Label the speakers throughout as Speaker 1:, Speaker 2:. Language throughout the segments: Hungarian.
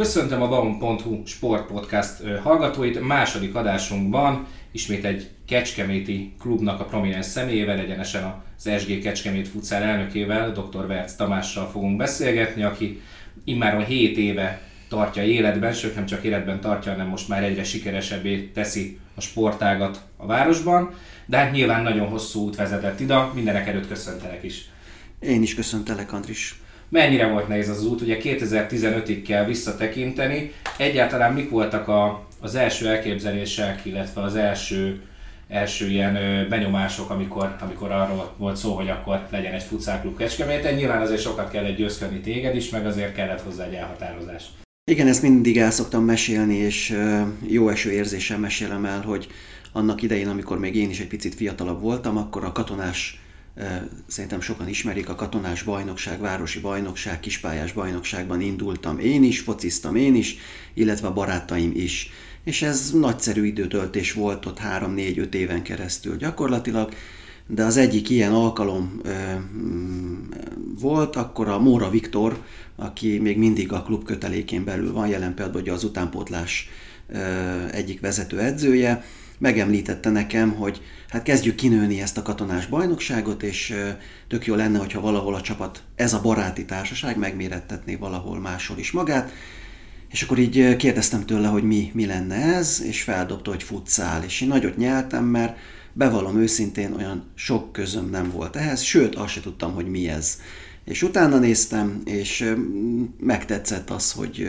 Speaker 1: Köszöntöm a Baum.hu sportpodcast hallgatóit. Második adásunkban ismét egy kecskeméti klubnak a prominens személyével, egyenesen az SG Kecskemét futszál elnökével, dr. Verc Tamással fogunk beszélgetni, aki immáron 7 éve tartja életben, sőt nem csak életben tartja, hanem most már egyre sikeresebbé teszi a sportágat a városban. De hát nyilván nagyon hosszú út vezetett ide, mindenek előtt köszöntelek is.
Speaker 2: Én is köszöntelek, Andris.
Speaker 1: Mennyire volt nehéz az, út? Ugye 2015-ig kell visszatekinteni. Egyáltalán mik voltak a, az első elképzelések, illetve az első, első ilyen benyomások, amikor, amikor arról volt szó, hogy akkor legyen egy futszálklub Kecskeméten. Nyilván azért sokat kellett győzködni téged is, meg azért kellett hozzá egy elhatározás.
Speaker 2: Igen, ezt mindig el szoktam mesélni, és jó eső érzéssel mesélem el, hogy annak idején, amikor még én is egy picit fiatalabb voltam, akkor a katonás szerintem sokan ismerik, a katonás bajnokság, városi bajnokság, kispályás bajnokságban indultam én is, fociztam én is, illetve a barátaim is. És ez nagyszerű időtöltés volt ott 3-4-5 éven keresztül gyakorlatilag, de az egyik ilyen alkalom ö, mm, volt, akkor a Móra Viktor, aki még mindig a klub kötelékén belül van, jelen pillanatban az utánpótlás ö, egyik vezető edzője, megemlítette nekem, hogy hát kezdjük kinőni ezt a katonás bajnokságot, és tök jó lenne, hogyha valahol a csapat, ez a baráti társaság megmérettetné valahol máshol is magát, és akkor így kérdeztem tőle, hogy mi, mi lenne ez, és feldobta, hogy futszál, és én nagyot nyeltem, mert bevallom őszintén, olyan sok közöm nem volt ehhez, sőt, azt se tudtam, hogy mi ez. És utána néztem, és megtetszett az, hogy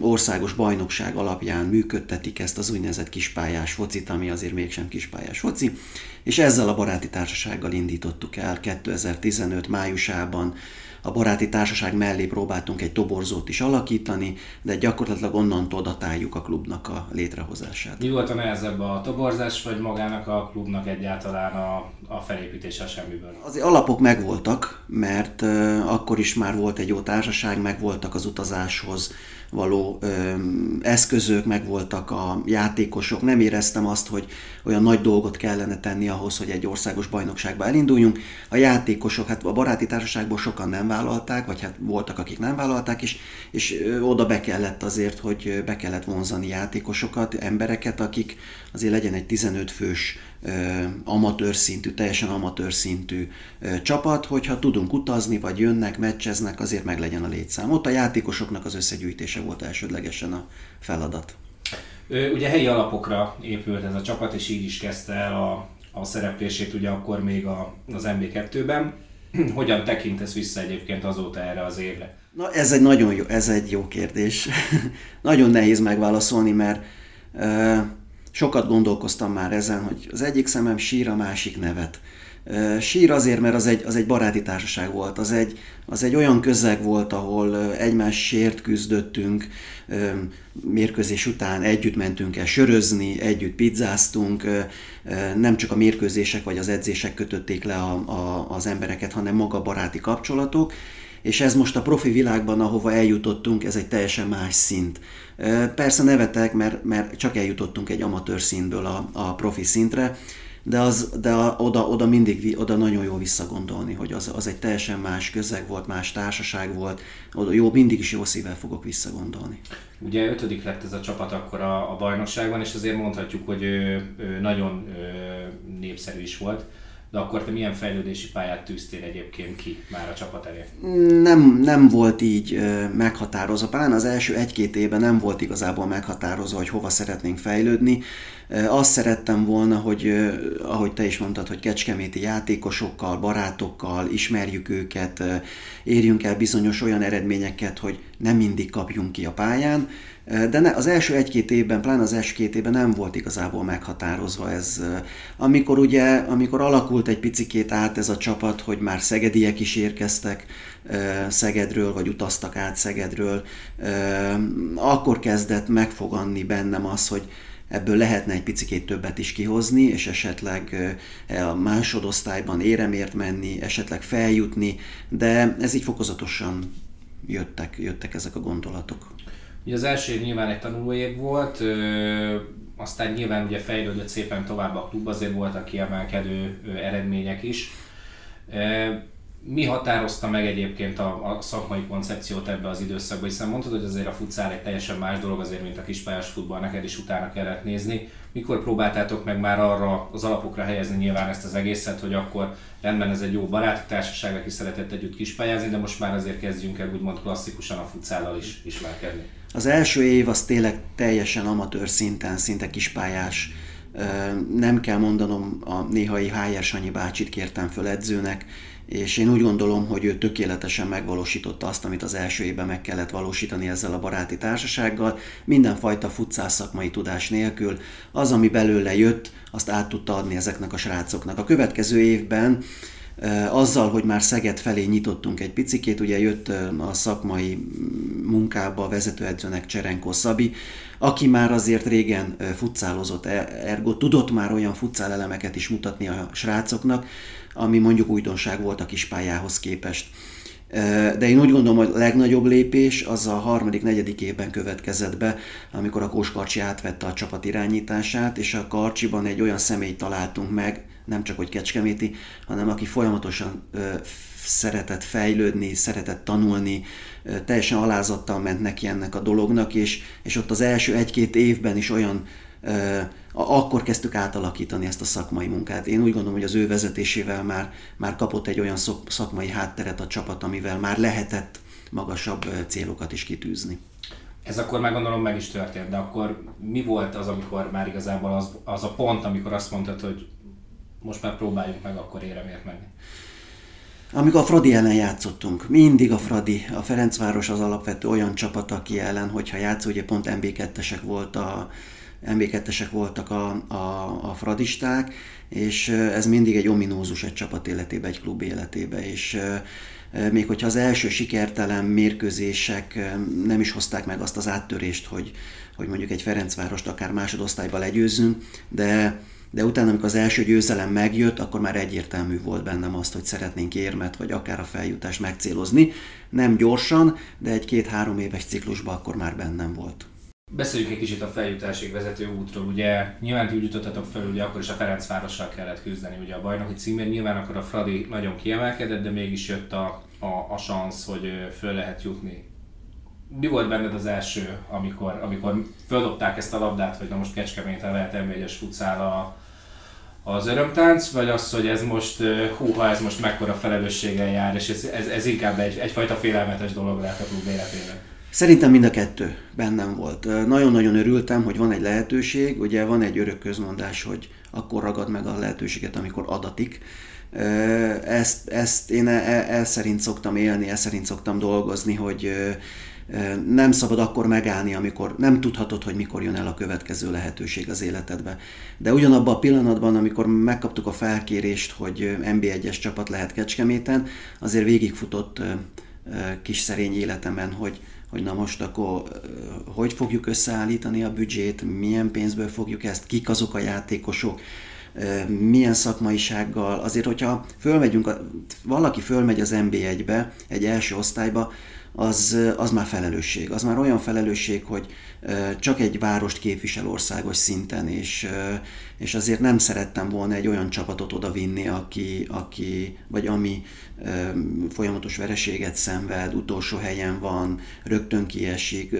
Speaker 2: országos bajnokság alapján működtetik ezt az úgynevezett kispályás focit, ami azért mégsem kispályás foci, és ezzel a baráti társasággal indítottuk el 2015 májusában a baráti társaság mellé próbáltunk egy toborzót is alakítani, de gyakorlatilag onnantól datáljuk a klubnak a létrehozását.
Speaker 1: Mi volt a nehezebb a toborzás, vagy magának a klubnak egyáltalán a, a felépítése semmiből?
Speaker 2: Az alapok megvoltak, mert uh, akkor is már volt egy jó társaság, megvoltak az utazáshoz való ö, eszközök, megvoltak a játékosok. Nem éreztem azt, hogy olyan nagy dolgot kellene tenni ahhoz, hogy egy országos bajnokságba elinduljunk. A játékosok, hát a baráti társaságból sokan nem vállalták, vagy hát voltak, akik nem vállalták, és, és oda be kellett azért, hogy be kellett vonzani játékosokat, embereket, akik azért legyen egy 15 fős amatőr szintű, teljesen amatőr szintű csapat, hogyha tudunk utazni, vagy jönnek, meccseznek, azért meg legyen a létszám. Ott a játékosoknak az összegyűjtése volt elsődlegesen a feladat.
Speaker 1: Ugye helyi alapokra épült ez a csapat, és így is kezdte el a, a szereplését ugye akkor még a, az MB2-ben. Hogyan tekintesz vissza egyébként azóta erre az évre?
Speaker 2: Na ez egy nagyon jó, ez egy jó kérdés. nagyon nehéz megválaszolni, mert uh, sokat gondolkoztam már ezen, hogy az egyik szemem sír, a másik nevet. Sír azért, mert az egy, az egy baráti társaság volt, az egy, az egy olyan közeg volt, ahol egymásért küzdöttünk, mérkőzés után együtt mentünk el sörözni, együtt pizzáztunk, nem csak a mérkőzések vagy az edzések kötötték le a, a, az embereket, hanem maga baráti kapcsolatok, és ez most a profi világban, ahova eljutottunk, ez egy teljesen más szint. Persze nevetek, mert, mert csak eljutottunk egy amatőr szintből a, a profi szintre, de, az, de oda, oda mindig oda nagyon jó visszagondolni, hogy az, az egy teljesen más közeg volt, más társaság volt, oda jó, mindig is jó szívvel fogok visszagondolni.
Speaker 1: Ugye ötödik lett ez a csapat akkor a, a bajnokságban, és azért mondhatjuk, hogy ő, ő nagyon ő, népszerű is volt. De akkor te milyen fejlődési pályát tűztél egyébként ki már a csapat elé?
Speaker 2: Nem, nem volt így meghatározva. Pláne az első egy-két évben nem volt igazából meghatározva, hogy hova szeretnénk fejlődni. Azt szerettem volna, hogy ahogy te is mondtad, hogy kecskeméti játékosokkal, barátokkal ismerjük őket, érjünk el bizonyos olyan eredményeket, hogy nem mindig kapjunk ki a pályán, de ne, az első egy-két évben, pláne az első két évben nem volt igazából meghatározva ez. Amikor ugye, amikor alakult egy picikét át ez a csapat, hogy már szegediek is érkeztek Szegedről, vagy utaztak át Szegedről, akkor kezdett megfoganni bennem az, hogy ebből lehetne egy picikét többet is kihozni, és esetleg a másodosztályban éremért menni, esetleg feljutni, de ez így fokozatosan jöttek, jöttek ezek a gondolatok.
Speaker 1: Ugye az első év nyilván egy tanulóév volt, ö, aztán nyilván ugye fejlődött szépen tovább a klub, azért voltak kiemelkedő ö, eredmények is. Ö, mi határozta meg egyébként a, a szakmai koncepciót ebbe az időszakban, hiszen mondtad, hogy azért a futszál egy teljesen más dolog azért, mint a kispályás futball, neked is utána kellett nézni. Mikor próbáltátok meg már arra az alapokra helyezni nyilván ezt az egészet, hogy akkor rendben ez egy jó baráti társaság, aki szeretett együtt kispályázni, de most már azért kezdjünk el úgymond klasszikusan a futszállal is ismerkedni.
Speaker 2: Az első év az tényleg teljesen amatőr szinten, szinte kispályás. Nem kell mondanom, a néhai Hájer Sanyi bácsit kértem föl edzőnek, és én úgy gondolom, hogy ő tökéletesen megvalósította azt, amit az első évben meg kellett valósítani ezzel a baráti társasággal, mindenfajta futszál szakmai tudás nélkül. Az, ami belőle jött, azt át tudta adni ezeknek a srácoknak. A következő évben azzal, hogy már Szeged felé nyitottunk egy picikét, ugye jött a szakmai munkába vezetőedzőnek Cserenko Szabi, aki már azért régen futszálozott, e, ergo tudott már olyan futszál elemeket is mutatni a srácoknak, ami mondjuk újdonság volt a kispályához képest. De én úgy gondolom, hogy a legnagyobb lépés az a harmadik, negyedik évben következett be, amikor a Kóskarcsi átvette a csapat irányítását, és a Karcsiban egy olyan személyt találtunk meg, nem csak hogy kecskeméti, hanem aki folyamatosan szeretett fejlődni, szeretett tanulni, teljesen alázattal ment neki ennek a dolognak, és, és ott az első egy-két évben is olyan akkor kezdtük átalakítani ezt a szakmai munkát. Én úgy gondolom, hogy az ő vezetésével már, már kapott egy olyan szakmai hátteret a csapat, amivel már lehetett magasabb célokat is kitűzni.
Speaker 1: Ez akkor meg gondolom meg is történt, de akkor mi volt az, amikor már igazából az, az a pont, amikor azt mondtad, hogy most már próbáljuk meg, akkor éremért meg?
Speaker 2: Amikor a Fradi ellen játszottunk, mindig a Fradi, a Ferencváros az alapvető olyan csapat, aki ellen, hogyha játszó, ugye pont MB2-esek volt a, MB2-esek voltak a, a, a fradisták, és ez mindig egy ominózus egy csapat életébe, egy klub életébe, és még hogyha az első sikertelen mérkőzések nem is hozták meg azt az áttörést, hogy, hogy mondjuk egy Ferencvárost akár másodosztályba legyőzzünk, de de utána, amikor az első győzelem megjött, akkor már egyértelmű volt bennem azt, hogy szeretnénk érmet, vagy akár a feljutást megcélozni. Nem gyorsan, de egy két-három éves ciklusban akkor már bennem volt.
Speaker 1: Beszéljünk egy kicsit a feljutásig vezető útról. Ugye nyilván úgy jutottatok fel, ugye akkor is a Ferencvárossal kellett küzdeni ugye a bajnoki címért. Nyilván akkor a Fradi nagyon kiemelkedett, de mégis jött a, a, a szansz, hogy föl lehet jutni. Mi volt benned az első, amikor, amikor földobták ezt a labdát, hogy na most Kecskeméten lehet M1-es futszál a, az örömtánc, vagy az, hogy ez most, húha, ez most mekkora felelősséggel jár, és ez, ez, ez inkább egy, egyfajta félelmetes dolog lehet a klub életében?
Speaker 2: Szerintem mind a kettő bennem volt. Nagyon-nagyon örültem, hogy van egy lehetőség. Ugye van egy örök közmondás, hogy akkor ragad meg a lehetőséget, amikor adatik. Ezt, ezt én el, e, el szerint szoktam élni, el szerint szoktam dolgozni, hogy nem szabad akkor megállni, amikor nem tudhatod, hogy mikor jön el a következő lehetőség az életedbe. De ugyanabban a pillanatban, amikor megkaptuk a felkérést, hogy MB1-es csapat lehet Kecskeméten, azért végigfutott kis szerény életemen, hogy, hogy na most akkor hogy fogjuk összeállítani a büdzsét, milyen pénzből fogjuk ezt, kik azok a játékosok, milyen szakmaisággal. Azért, hogyha fölmegyünk, valaki fölmegy az NB1-be, egy első osztályba, az, az már felelősség. Az már olyan felelősség, hogy csak egy várost képvisel országos szinten, és, és azért nem szerettem volna egy olyan csapatot oda vinni, aki, aki vagy ami folyamatos vereséget szenved, utolsó helyen van, rögtön kiesik.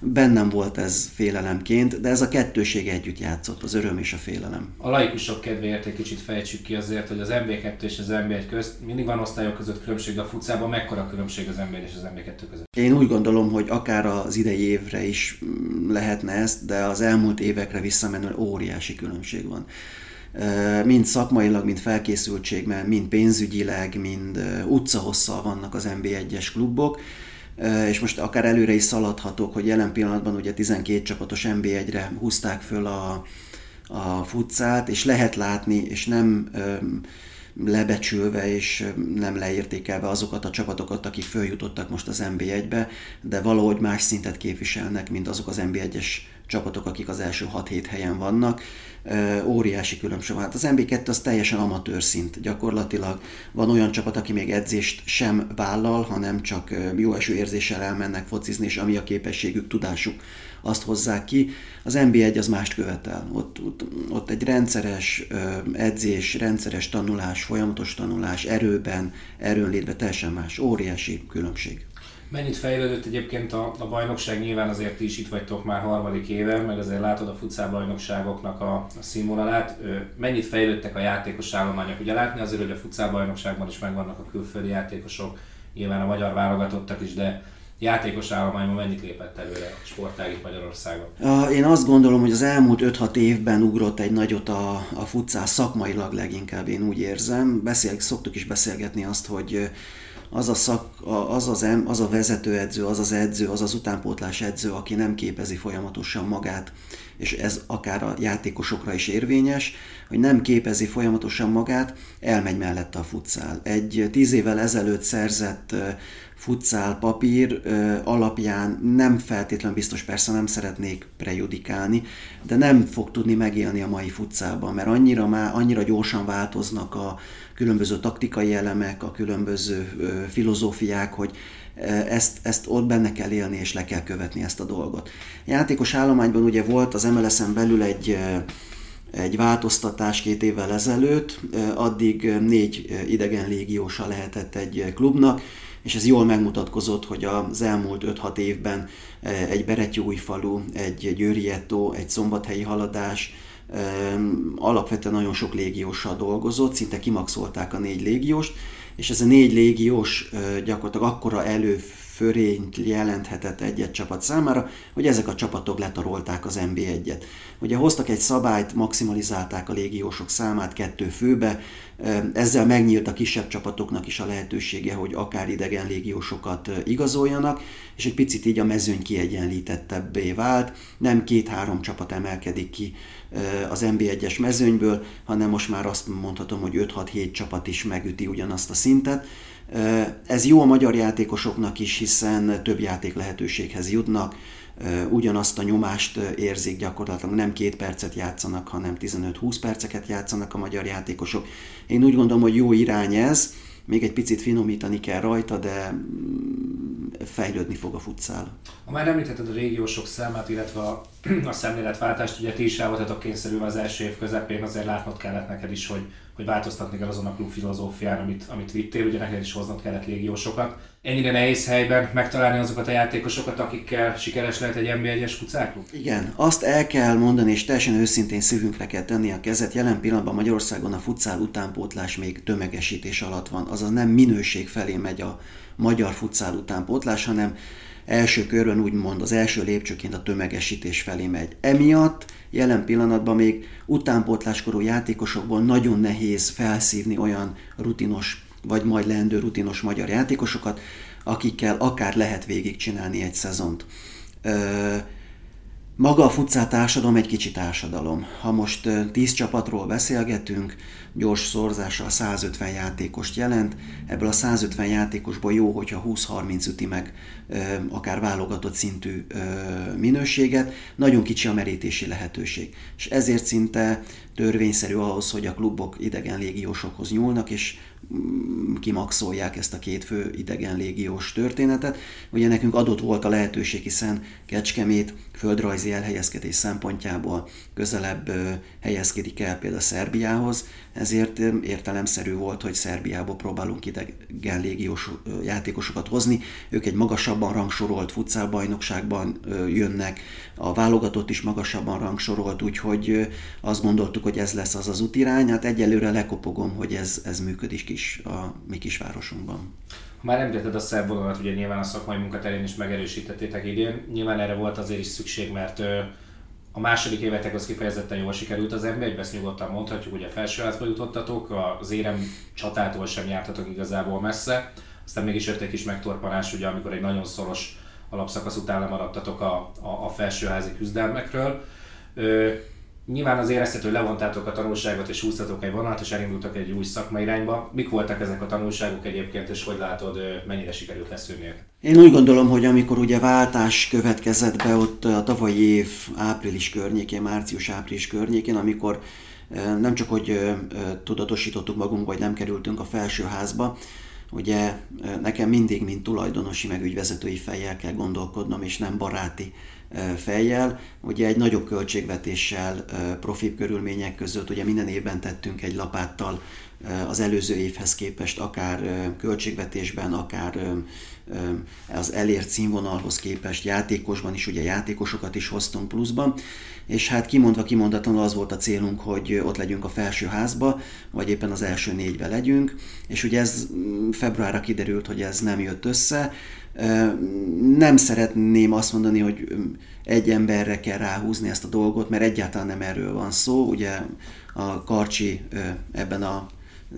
Speaker 2: Bennem volt ez félelemként, de ez a kettőség együtt játszott, az öröm és a félelem.
Speaker 1: A laikusok kedvéért egy kicsit fejtsük ki azért, hogy az MB2 és az MB1 közt mindig van osztályok között különbség, de a futszában mekkora különbség az MB1 és az MB2 között?
Speaker 2: Én úgy gondolom, hogy akár az idei évre is mm, lehetne ezt, de az elmúlt évekre visszamenő óriási különbség van mind szakmailag, mind felkészültségben, mind pénzügyileg, mind utcahosszal vannak az NB1-es klubok, és most akár előre is szaladhatok, hogy jelen pillanatban ugye 12 csapatos NB1-re húzták föl a, a futszát, és lehet látni, és nem lebecsülve és nem leértékelve azokat a csapatokat, akik följutottak most az NB1-be, de valahogy más szintet képviselnek, mint azok az NB1-es csapatok, akik az első 6-7 helyen vannak. Óriási különbség van. Hát az NB2 az teljesen amatőr szint. Gyakorlatilag van olyan csapat, aki még edzést sem vállal, hanem csak jó eső érzéssel elmennek focizni, és ami a képességük, tudásuk azt hozzák ki. Az NB1 az mást követel. Ott, ott, ott egy rendszeres edzés, rendszeres tanulás, folyamatos tanulás, erőben, erőnlétben teljesen más. Óriási különbség.
Speaker 1: Mennyit fejlődött egyébként a, a bajnokság? Nyilván azért is itt vagytok már harmadik éve, meg azért látod a futszál bajnokságoknak a, a színvonalát. Mennyit fejlődtek a játékos állományok? Ugye látni azért, hogy a futszál bajnokságban is megvannak a külföldi játékosok, nyilván a magyar válogatottak is, de játékos állományban mennyit lépett előre a sportág Magyarországon?
Speaker 2: Én azt gondolom, hogy az elmúlt 5-6 évben ugrott egy nagyot a, a futszál szakmailag leginkább, én úgy érzem. Beszél, szoktuk is beszélgetni azt, hogy az a, szak, az, az, em, az a vezetőedző, az az edző, az az utánpótlás edző, aki nem képezi folyamatosan magát, és ez akár a játékosokra is érvényes, hogy nem képezi folyamatosan magát, elmegy mellette a futszál. Egy tíz évvel ezelőtt szerzett futszál papír alapján nem feltétlenül biztos, persze nem szeretnék prejudikálni, de nem fog tudni megélni a mai futszálban, mert annyira, már, annyira gyorsan változnak a különböző taktikai elemek, a különböző filozófiák, hogy ezt, ezt ott benne kell élni, és le kell követni ezt a dolgot. A játékos állományban ugye volt az MLS-en belül egy egy változtatás két évvel ezelőtt, addig négy idegen légiósa lehetett egy klubnak, és ez jól megmutatkozott, hogy az elmúlt 5-6 évben egy Beretyújfalu, egy Győri Etto, egy Szombathelyi Haladás, alapvetően nagyon sok légióssal dolgozott, szinte kimaxolták a négy légióst, és ez a négy légiós gyakorlatilag akkora elő förényt jelenthetett egy-egy csapat számára, hogy ezek a csapatok letarolták az NB1-et. Ugye hoztak egy szabályt, maximalizálták a légiósok számát kettő főbe, ezzel megnyílt a kisebb csapatoknak is a lehetősége, hogy akár idegen légiósokat igazoljanak, és egy picit így a mezőny kiegyenlítettebbé vált. Nem két-három csapat emelkedik ki az NB1-es mezőnyből, hanem most már azt mondhatom, hogy 5-6-7 csapat is megüti ugyanazt a szintet. Ez jó a magyar játékosoknak is, hiszen több játék lehetőséghez jutnak, ugyanazt a nyomást érzik gyakorlatilag, nem két percet játszanak, hanem 15-20 perceket játszanak a magyar játékosok. Én úgy gondolom, hogy jó irány ez, még egy picit finomítani kell rajta, de mm, fejlődni fog a futszál.
Speaker 1: Ha már említetted a régiósok számát, illetve a, a szemléletváltást, ugye ti is el voltatok kényszerülve az első év közepén, azért látnod kellett neked is, hogy hogy változtatni kell azon a klub filozófián, amit, amit vittél, ugye neked is hoznod kellett légiósokat. Ennyire nehéz helyben megtalálni azokat a játékosokat, akikkel sikeres lehet egy NB1-es kucáklub?
Speaker 2: Igen, azt el kell mondani, és teljesen őszintén szívünkre kell tenni a kezet. Jelen pillanatban Magyarországon a futszál utánpótlás még tömegesítés alatt van, azaz nem minőség felé megy a magyar futszál utánpótlás, hanem első körben úgymond az első lépcsőként a tömegesítés felé megy. Emiatt jelen pillanatban még utánpótláskorú játékosokból nagyon nehéz felszívni olyan rutinos vagy majd leendő rutinos magyar játékosokat, akikkel akár lehet végigcsinálni egy szezont. Maga a futszál társadalom egy kicsi társadalom. Ha most 10 csapatról beszélgetünk, gyors szorzással 150 játékost jelent, ebből a 150 játékosból jó, hogyha 20-30 üti meg akár válogatott szintű minőséget, nagyon kicsi a merítési lehetőség. És ezért szinte törvényszerű ahhoz, hogy a klubok idegen légiósokhoz nyúlnak, és kimaxolják ezt a két fő idegen légiós történetet. Ugye nekünk adott volt a lehetőség, hiszen Kecskemét földrajzi elhelyezkedés szempontjából közelebb helyezkedik el például Szerbiához, ezért értelemszerű volt, hogy Szerbiából próbálunk idegen légiós játékosokat hozni. Ők egy magasabban rangsorolt futszálbajnokságban jönnek, a válogatott is magasabban rangsorolt, úgyhogy azt gondoltuk, hogy ez lesz az az útirány. Hát egyelőre lekopogom, hogy ez, ez működik is a mi kisvárosunkban.
Speaker 1: Ha már említetted a szerb vonalat, ugye nyilván a szakmai munkaterén is megerősítettétek idén. Nyilván erre volt azért is szükség, mert a második évetek az kifejezetten jól sikerült az ember, ezt nyugodtan mondhatjuk, a felsőházba jutottatok, az érem csatától sem jártatok igazából messze, aztán mégis jött egy kis megtorpanás, ugye, amikor egy nagyon szoros alapszakasz után lemaradtatok a, a, a felsőházi küzdelmekről. Nyilván az érezhető levontátok a tanulságot és húztatok egy vonalat, és elindultak egy új szakmai irányba. Mik voltak ezek a tanulságok egyébként, és hogy látod, mennyire sikerült leszűrni?
Speaker 2: Én úgy gondolom, hogy amikor ugye váltás következett be ott a tavalyi év április környékén, március-április környékén, amikor nem csak, hogy tudatosítottuk magunkba, hogy nem kerültünk a felsőházba, ugye nekem mindig, mint tulajdonosi meg ügyvezetői fejjel kell gondolkodnom, és nem baráti fejjel. Ugye egy nagyobb költségvetéssel, profibb körülmények között, ugye minden évben tettünk egy lapáttal az előző évhez képest, akár költségvetésben, akár az elért színvonalhoz képest játékosban is, ugye játékosokat is hoztunk pluszban, és hát kimondva kimondatlanul az volt a célunk, hogy ott legyünk a felső házba, vagy éppen az első négybe legyünk, és ugye ez februárra kiderült, hogy ez nem jött össze, nem szeretném azt mondani, hogy egy emberre kell ráhúzni ezt a dolgot, mert egyáltalán nem erről van szó. Ugye a Karcsi ebben a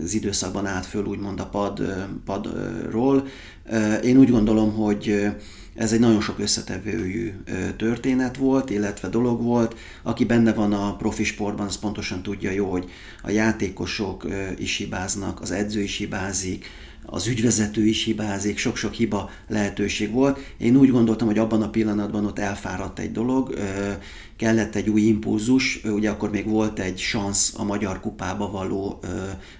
Speaker 2: az időszakban állt föl úgymond a pad, padról. Én úgy gondolom, hogy ez egy nagyon sok összetevőjű történet volt, illetve dolog volt. Aki benne van a profi sportban, az pontosan tudja jó, hogy a játékosok is hibáznak, az edző is hibázik, az ügyvezető is hibázik, sok-sok hiba lehetőség volt. Én úgy gondoltam, hogy abban a pillanatban ott elfáradt egy dolog, kellett egy új impulzus, ugye akkor még volt egy szansz a Magyar Kupába való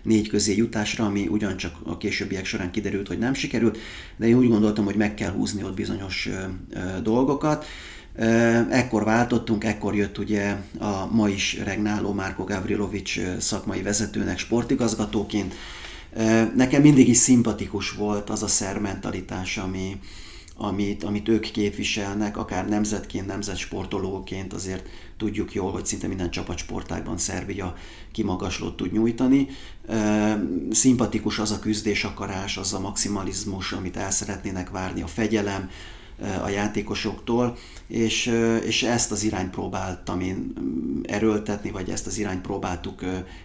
Speaker 2: négy közé jutásra, ami ugyancsak a későbbiek során kiderült, hogy nem sikerült, de én úgy gondoltam, hogy meg kell húzni ott bizonyos dolgokat. Ekkor váltottunk, ekkor jött ugye a ma is regnáló Márko Gavrilovics szakmai vezetőnek sportigazgatóként, Nekem mindig is szimpatikus volt az a szermentalitás, ami, amit, amit ők képviselnek, akár nemzetként, nemzetsportolóként, azért tudjuk jól, hogy szinte minden csapatsportágban Szerbia kimagaslót tud nyújtani. Szimpatikus az a küzdés akarás, az a maximalizmus, amit el szeretnének várni, a fegyelem, a játékosoktól, és, és ezt az irányt próbáltam én erőltetni, vagy ezt az irányt próbáltuk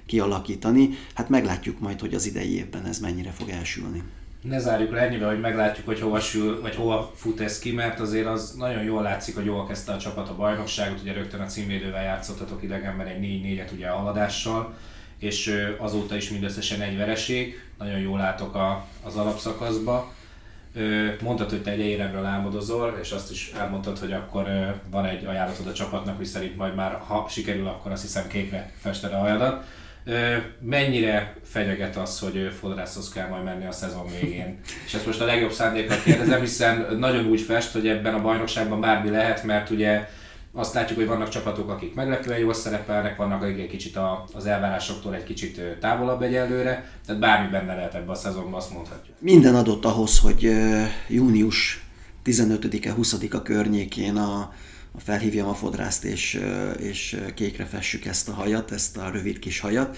Speaker 2: kialakítani. Hát meglátjuk majd, hogy az idei évben ez mennyire fog elsülni.
Speaker 1: Ne zárjuk le ennyivel, hogy meglátjuk, hogy hova sül, vagy hova fut ez ki, mert azért az nagyon jól látszik, hogy jól kezdte a csapat a bajnokságot, ugye rögtön a címvédővel játszottatok idegenben egy 4-4-et ugye a haladással, és azóta is mindösszesen egy vereség, nagyon jól látok a, az alapszakaszba Mondtad, hogy te egy éremről álmodozol, és azt is elmondtad, hogy akkor van egy ajánlatod a csapatnak, hogy szerint majd már, ha sikerül, akkor azt hiszem kékre fested a hajadat. Mennyire fenyeget az, hogy fodrászhoz kell majd menni a szezon végén? És ezt most a legjobb szándékkal kérdezem, hiszen nagyon úgy fest, hogy ebben a bajnokságban bármi lehet, mert ugye azt látjuk, hogy vannak csapatok, akik meglepően jól szerepelnek, vannak, akik egy kicsit az elvárásoktól egy kicsit távolabb egyelőre, tehát bármi benne lehet ebbe a szezonban, azt mondhatjuk.
Speaker 2: Minden adott ahhoz, hogy június 15-e, 20-a környékén a, a felhívjam a fodrászt, és, és kékre fessük ezt a hajat, ezt a rövid kis hajat.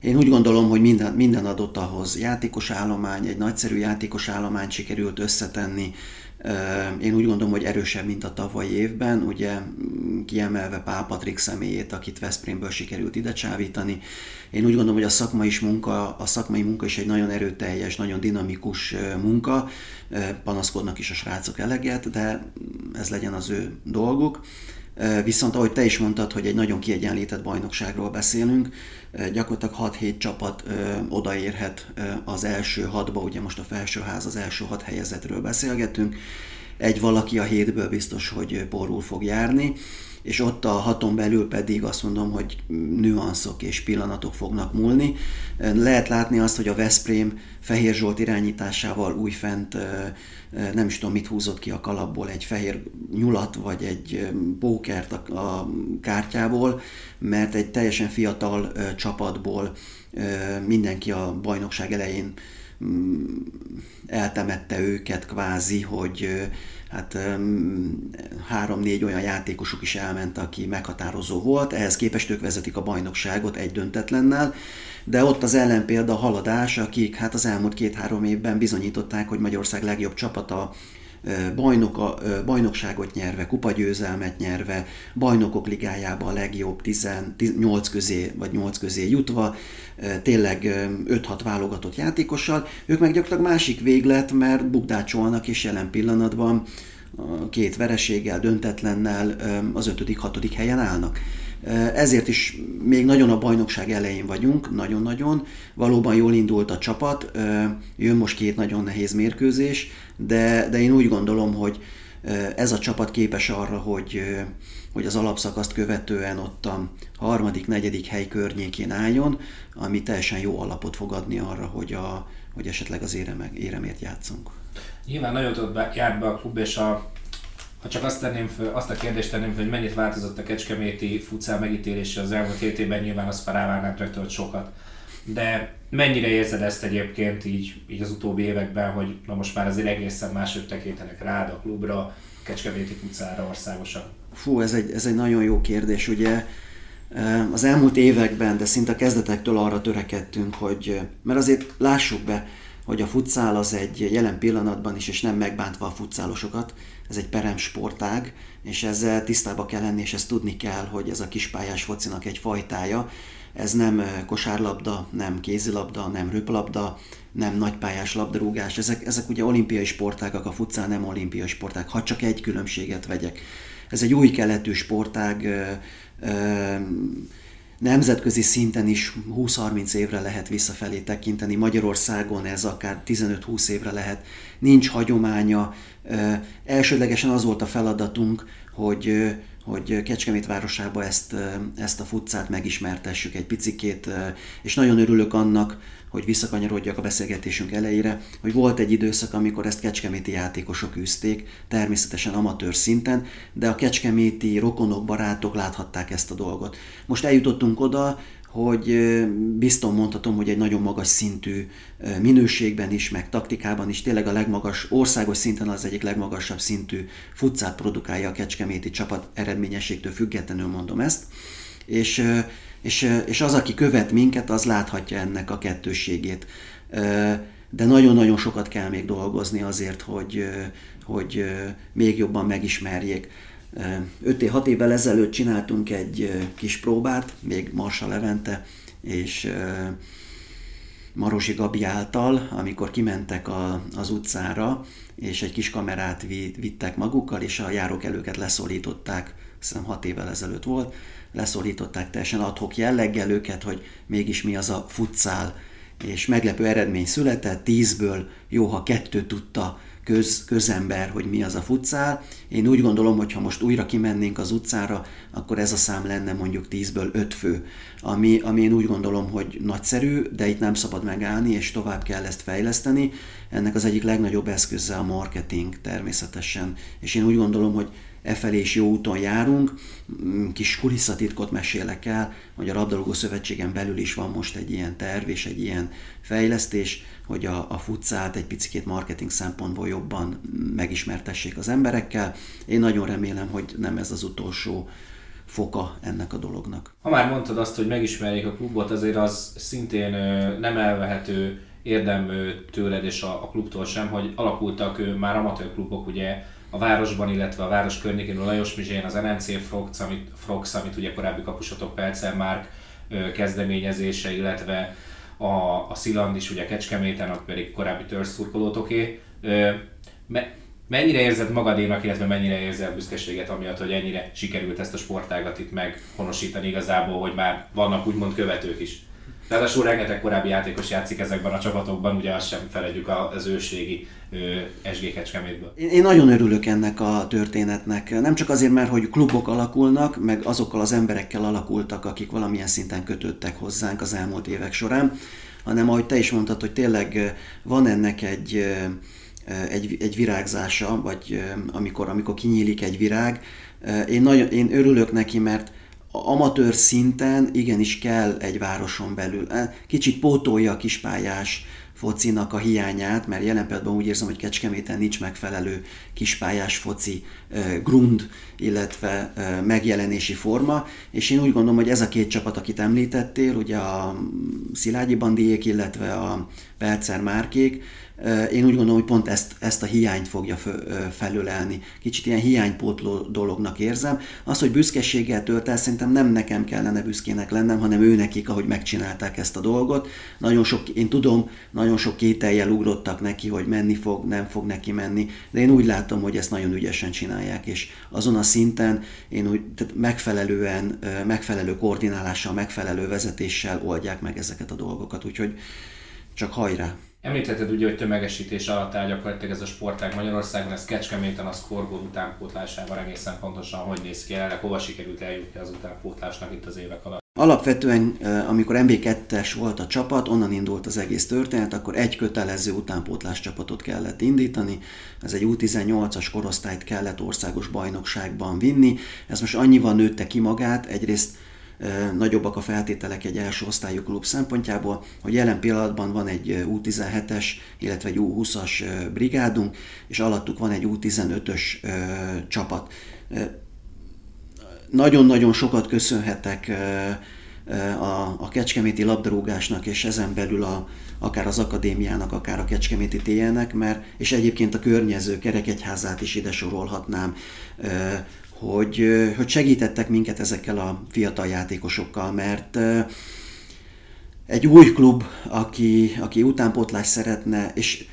Speaker 2: Én úgy gondolom, hogy minden, minden adott ahhoz. Játékos állomány, egy nagyszerű játékos állomány sikerült összetenni, én úgy gondolom, hogy erősebb, mint a tavalyi évben, ugye kiemelve Pál Patrik személyét, akit Veszprémből sikerült ide csábítani. Én úgy gondolom, hogy a szakmai munka, a szakmai munka is egy nagyon erőteljes, nagyon dinamikus munka, panaszkodnak is a srácok eleget, de ez legyen az ő dolguk. Viszont ahogy te is mondtad, hogy egy nagyon kiegyenlített bajnokságról beszélünk, gyakorlatilag 6-7 csapat odaérhet az első hatba, ugye most a felsőház az első hat helyezetről beszélgetünk, egy valaki a hétből biztos, hogy borul fog járni, és ott a haton belül pedig azt mondom, hogy nüanszok és pillanatok fognak múlni. Lehet látni azt, hogy a Veszprém Fehér Zsolt irányításával újfent nem is tudom mit húzott ki a kalapból, egy fehér nyulat vagy egy pókert a kártyából, mert egy teljesen fiatal csapatból mindenki a bajnokság elején mm, eltemette őket kvázi, hogy hát három-négy olyan játékosuk is elment, aki meghatározó volt, ehhez képest ők vezetik a bajnokságot egy döntetlennel, de ott az ellenpélda a haladás, akik hát az elmúlt két-három évben bizonyították, hogy Magyarország legjobb csapata, bajnok, bajnokságot nyerve, kupagyőzelmet nyerve, bajnokok ligájában a legjobb 18 közé vagy 8 közé jutva, tényleg 5-6 válogatott játékossal, ők meg gyakorlatilag másik véglet, mert bukdácsolnak és jelen pillanatban két vereséggel, döntetlennel az 5.-6. helyen állnak. Ezért is még nagyon a bajnokság elején vagyunk, nagyon-nagyon. Valóban jól indult a csapat, jön most két nagyon nehéz mérkőzés, de, de én úgy gondolom, hogy ez a csapat képes arra, hogy, hogy az alapszakaszt követően ott a harmadik, negyedik hely környékén álljon, ami teljesen jó alapot fog adni arra, hogy, a, hogy esetleg az érem, éremért játszunk.
Speaker 1: Nyilván nagyon be, járt be a klub, és a, ha csak azt, tenném föl, azt a kérdést tenném föl, hogy mennyit változott a Kecskeméti futszál megítélése az elmúlt hét évben, nyilván azt rávárnánk rögtön sokat. De mennyire érzed ezt egyébként így, így az utóbbi években, hogy na most már azért egészen máshogy tekintenek rád a klubra, Kecskeméti futcára országosan?
Speaker 2: Fú, ez egy, ez egy nagyon jó kérdés, ugye az elmúlt években, de szinte a kezdetektől arra törekedtünk, hogy, mert azért lássuk be, hogy a futszál az egy jelen pillanatban is, és nem megbántva a futszálosokat, ez egy perem sportág, és ezzel tisztába kell lenni, és ezt tudni kell, hogy ez a kispályás focinak egy fajtája. Ez nem kosárlabda, nem kézilabda, nem röplabda, nem nagypályás labdarúgás. Ezek, ezek ugye olimpiai sportágak, a futszál nem olimpiai sportág, ha csak egy különbséget vegyek. Ez egy új keletű sportág, nemzetközi szinten is 20-30 évre lehet visszafelé tekinteni, Magyarországon ez akár 15-20 évre lehet, nincs hagyománya. Elsődlegesen az volt a feladatunk, hogy, hogy Kecskemét városába ezt, ezt a futcát megismertessük egy picikét, és nagyon örülök annak, hogy visszakanyarodjak a beszélgetésünk elejére, hogy volt egy időszak, amikor ezt kecskeméti játékosok űzték, természetesen amatőr szinten, de a kecskeméti rokonok, barátok láthatták ezt a dolgot. Most eljutottunk oda, hogy biztos mondhatom, hogy egy nagyon magas szintű minőségben is, meg taktikában is, tényleg a legmagas, országos szinten az egyik legmagasabb szintű futcát produkálja a kecskeméti csapat eredményességtől függetlenül mondom ezt. És és, és az, aki követ minket, az láthatja ennek a kettőségét. De nagyon-nagyon sokat kell még dolgozni azért, hogy, hogy még jobban megismerjék. 5-6 évvel ezelőtt csináltunk egy kis próbát, még Marsa Levente, és Marosi Gabi által, amikor kimentek a, az utcára, és egy kis kamerát vittek magukkal, és a járókelőket leszólították, hiszem 6 évvel ezelőtt volt, leszólították teljesen adhok jelleggel őket, hogy mégis mi az a futszál, és meglepő eredmény született, tízből jó, ha kettő tudta köz, közember, hogy mi az a futszál. Én úgy gondolom, hogy ha most újra kimennénk az utcára, akkor ez a szám lenne mondjuk 10-ből 5 fő, ami, ami én úgy gondolom, hogy nagyszerű, de itt nem szabad megállni, és tovább kell ezt fejleszteni. Ennek az egyik legnagyobb eszköze a marketing természetesen, és én úgy gondolom, hogy e felé is jó úton járunk. Mm, kis kulisszatitkot mesélek el, hogy a Labdarúgó Szövetségen belül is van most egy ilyen terv és egy ilyen fejlesztés, hogy a, a futszát egy picit marketing szempontból jobban megismertessék az emberekkel. Én nagyon remélem, hogy nem ez az utolsó foka ennek a dolognak.
Speaker 1: Ha már mondtad azt, hogy megismerjék a klubot, azért az szintén nem elvehető érdem tőled és a, a klubtól sem, hogy alakultak már amatőr klubok, ugye a városban, illetve a város környékén a Lajos Mizsén, az NNC Frox, amit, Frox, amit ugye korábbi kapusotok Pelcer Márk kezdeményezése, illetve a, a Sziland is, ugye Kecskeméten, ott pedig korábbi törzszurkolótoké. Me, mennyire érzed magadénak, illetve mennyire érzel büszkeséget amiatt, hogy ennyire sikerült ezt a sportágat itt meghonosítani igazából, hogy már vannak úgymond követők is? Ráadásul rengeteg korábbi játékos játszik ezekben a csapatokban, ugye azt sem felejtjük az ősrégi SG Kecskemétből.
Speaker 2: Én, én nagyon örülök ennek a történetnek. Nem csak azért, mert hogy klubok alakulnak, meg azokkal az emberekkel alakultak, akik valamilyen szinten kötődtek hozzánk az elmúlt évek során, hanem ahogy te is mondtad, hogy tényleg van ennek egy egy, egy virágzása, vagy amikor, amikor kinyílik egy virág. Én, nagyon, én örülök neki, mert amatőr szinten igenis kell egy városon belül. Kicsit pótolja a kispályás focinak a hiányát, mert jelen pillanatban úgy érzem, hogy Kecskeméten nincs megfelelő kispályás foci grund, illetve megjelenési forma, és én úgy gondolom, hogy ez a két csapat, akit említettél, ugye a Szilágyi Bandiék, illetve a Percer Márkék, én úgy gondolom, hogy pont ezt, ezt a hiányt fogja felölelni. Kicsit ilyen hiánypótló dolognak érzem. Az, hogy büszkeséggel tölt el, szerintem nem nekem kellene büszkének lennem, hanem ő nekik, ahogy megcsinálták ezt a dolgot. Nagyon sok, én tudom, nagyon sok kételjel ugrottak neki, hogy menni fog, nem fog neki menni, de én úgy látom, hogy ezt nagyon ügyesen csinálják, és azon a szinten én úgy tehát megfelelően, megfelelő koordinálással, megfelelő vezetéssel oldják meg ezeket a dolgokat, úgyhogy csak hajrá!
Speaker 1: Említetted ugye, hogy tömegesítés alatt áll gyakorlatilag ez a sportág Magyarországon, ez Kecskeméten a szkorgól utánpótlásában egészen pontosan hogy néz ki? Jelenleg, hova sikerült eljutni az utánpótlásnak itt az évek alatt?
Speaker 2: Alapvetően, amikor MB2-es volt a csapat, onnan indult az egész történet, akkor egy kötelező utánpótlás csapatot kellett indítani, ez egy U18-as korosztályt kellett országos bajnokságban vinni, ez most annyival nőtte ki magát, egyrészt nagyobbak a feltételek egy első osztályú klub szempontjából, hogy jelen pillanatban van egy U17-es, illetve egy U20-as brigádunk, és alattuk van egy U15-ös csapat. Nagyon-nagyon sokat köszönhetek a, kecskeméti labdarúgásnak, és ezen belül a, akár az akadémiának, akár a kecskeméti TN-nek, mert, és egyébként a környező kerekegyházát is ide sorolhatnám, hogy, hogy segítettek minket ezekkel a fiatal játékosokkal, mert egy új klub, aki, aki utánpótlás szeretne, és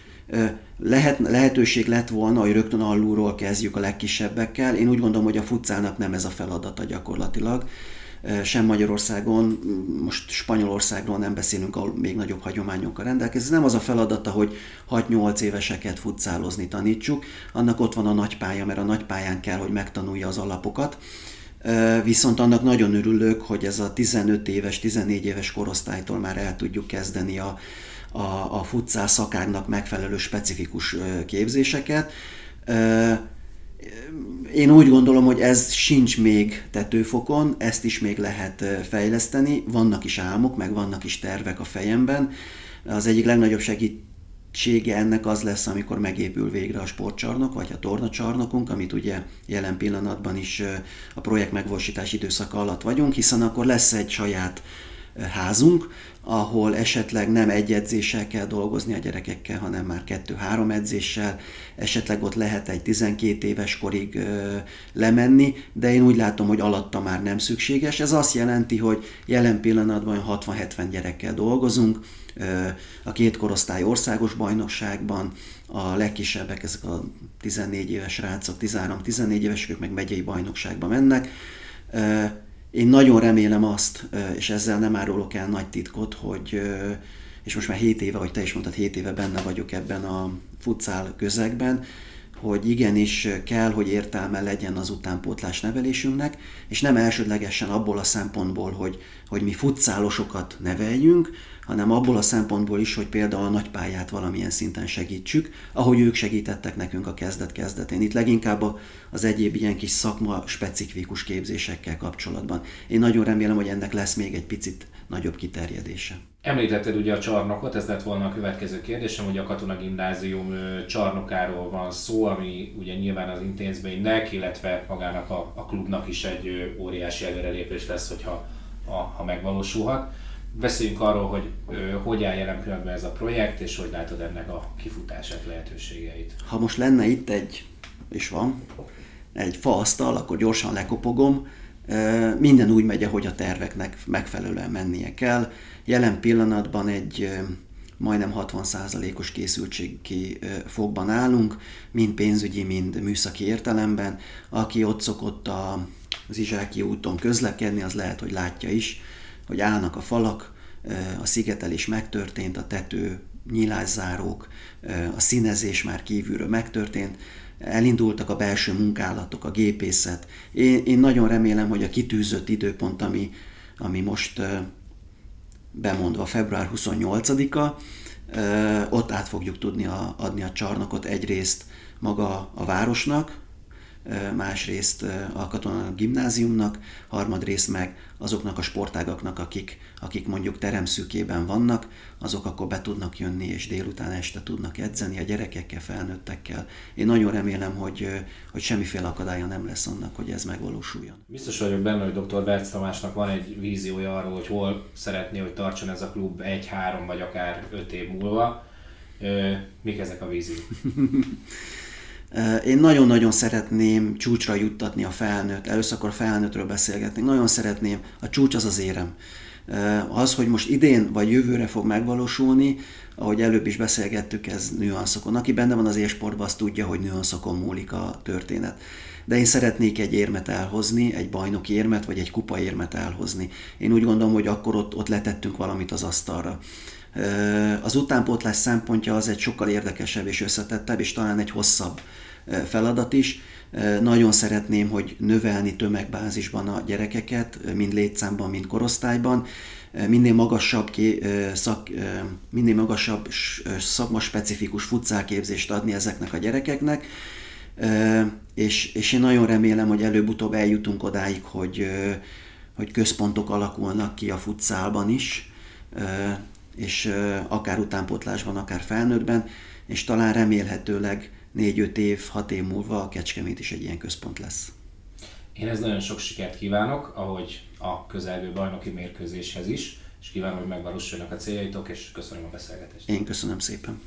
Speaker 2: lehet, lehetőség lett volna, hogy rögtön alulról kezdjük a legkisebbekkel. Én úgy gondolom, hogy a futcának nem ez a feladata gyakorlatilag sem Magyarországon, most Spanyolországról nem beszélünk, ahol még nagyobb hagyományokkal rendelkezik. Ez nem az a feladata, hogy 6-8 éveseket futszálozni tanítsuk, annak ott van a nagypálya, mert a nagypályán kell, hogy megtanulja az alapokat. Viszont annak nagyon örülök, hogy ez a 15 éves, 14 éves korosztálytól már el tudjuk kezdeni a, a, a futszál szakágnak megfelelő specifikus képzéseket én úgy gondolom, hogy ez sincs még tetőfokon, ezt is még lehet fejleszteni, vannak is álmok, meg vannak is tervek a fejemben. Az egyik legnagyobb segítsége ennek az lesz, amikor megépül végre a sportcsarnok, vagy a tornacsarnokunk, amit ugye jelen pillanatban is a projekt megvalósítás időszaka alatt vagyunk, hiszen akkor lesz egy saját házunk, ahol esetleg nem egy edzéssel kell dolgozni a gyerekekkel, hanem már kettő-három edzéssel, esetleg ott lehet egy 12 éves korig ö, lemenni, de én úgy látom, hogy alatta már nem szükséges. Ez azt jelenti, hogy jelen pillanatban 60-70 gyerekkel dolgozunk, ö, a két korosztály országos bajnokságban, a legkisebbek, ezek a 14 éves rácok, 13-14 évesek, meg megyei bajnokságban mennek. Ö, én nagyon remélem azt, és ezzel nem árulok el nagy titkot, hogy, és most már 7 éve, vagy te is mondtad, 7 éve benne vagyok ebben a futszál közegben, hogy igenis kell, hogy értelme legyen az utánpótlás nevelésünknek, és nem elsődlegesen abból a szempontból, hogy, hogy mi futszálosokat neveljünk, hanem abból a szempontból is, hogy például a nagypályát valamilyen szinten segítsük, ahogy ők segítettek nekünk a kezdet-kezdetén. Itt leginkább az egyéb ilyen kis szakma specifikus képzésekkel kapcsolatban. Én nagyon remélem, hogy ennek lesz még egy picit nagyobb kiterjedése.
Speaker 1: Említetted ugye a csarnokot, ez lett volna a következő kérdésem, hogy a Katona Gimnázium csarnokáról van szó, ami ugye nyilván az intézménynek, illetve magának a, a klubnak is egy óriási előrelépés lesz, hogyha ha, ha megvalósulhat. Beszéljünk arról, hogy ö, hogy áll jelen pillanatban ez a projekt, és hogy látod ennek a kifutását, lehetőségeit.
Speaker 2: Ha most lenne itt egy, és van, egy faasztal, akkor gyorsan lekopogom, minden úgy megy, ahogy a terveknek megfelelően mennie kell. Jelen pillanatban egy majdnem 60%-os készültségi fogban állunk, mind pénzügyi, mind műszaki értelemben. Aki ott szokott az Izsáki úton közlekedni, az lehet, hogy látja is, hogy állnak a falak, a szigetelés megtörtént, a tető nyilászárók, a színezés már kívülről megtörtént, elindultak a belső munkálatok, a gépészet. Én, én nagyon remélem, hogy a kitűzött időpont, ami, ami most bemondva február 28-a, ott át fogjuk tudni a, adni a csarnokot egyrészt maga a városnak, másrészt a katona gimnáziumnak, harmadrészt meg azoknak a sportágaknak, akik, akik mondjuk teremszűkében vannak, azok akkor be tudnak jönni, és délután este tudnak edzeni a gyerekekkel, felnőttekkel. Én nagyon remélem, hogy, hogy semmiféle akadálya nem lesz annak, hogy ez megvalósuljon.
Speaker 1: Biztos vagyok benne, hogy dr. Berc Tamásnak van egy víziója arról, hogy hol szeretné, hogy tartson ez a klub egy, három vagy akár öt év múlva. Mik ezek a víziók?
Speaker 2: Én nagyon-nagyon szeretném csúcsra juttatni a felnőtt, először akkor a felnőttről beszélgetni, nagyon szeretném, a csúcs az az érem. Az, hogy most idén vagy jövőre fog megvalósulni, ahogy előbb is beszélgettük, ez nüanszokon. Aki benne van az élsportban, az tudja, hogy nüanszokon múlik a történet. De én szeretnék egy érmet elhozni, egy bajnoki érmet, vagy egy kupa érmet elhozni. Én úgy gondolom, hogy akkor ott, ott letettünk valamit az asztalra. Az utánpótlás szempontja az egy sokkal érdekesebb és összetettebb, és talán egy hosszabb feladat is. Nagyon szeretném, hogy növelni tömegbázisban a gyerekeket, mind létszámban, mind korosztályban, minél magasabb, ké, szak, minél magasabb szakma-specifikus futcálképzést adni ezeknek a gyerekeknek, és, és én nagyon remélem, hogy előbb-utóbb eljutunk odáig, hogy, hogy központok alakulnak ki a futszálban is, és akár utánpótlásban, akár felnőttben, és talán remélhetőleg 4-5 év, 6 év múlva a Kecskemét is egy ilyen központ lesz.
Speaker 1: Én ez nagyon sok sikert kívánok, ahogy a közelgő bajnoki mérkőzéshez is, és kívánom, hogy megvalósuljanak a céljaitok, és köszönöm a beszélgetést.
Speaker 2: Én köszönöm szépen.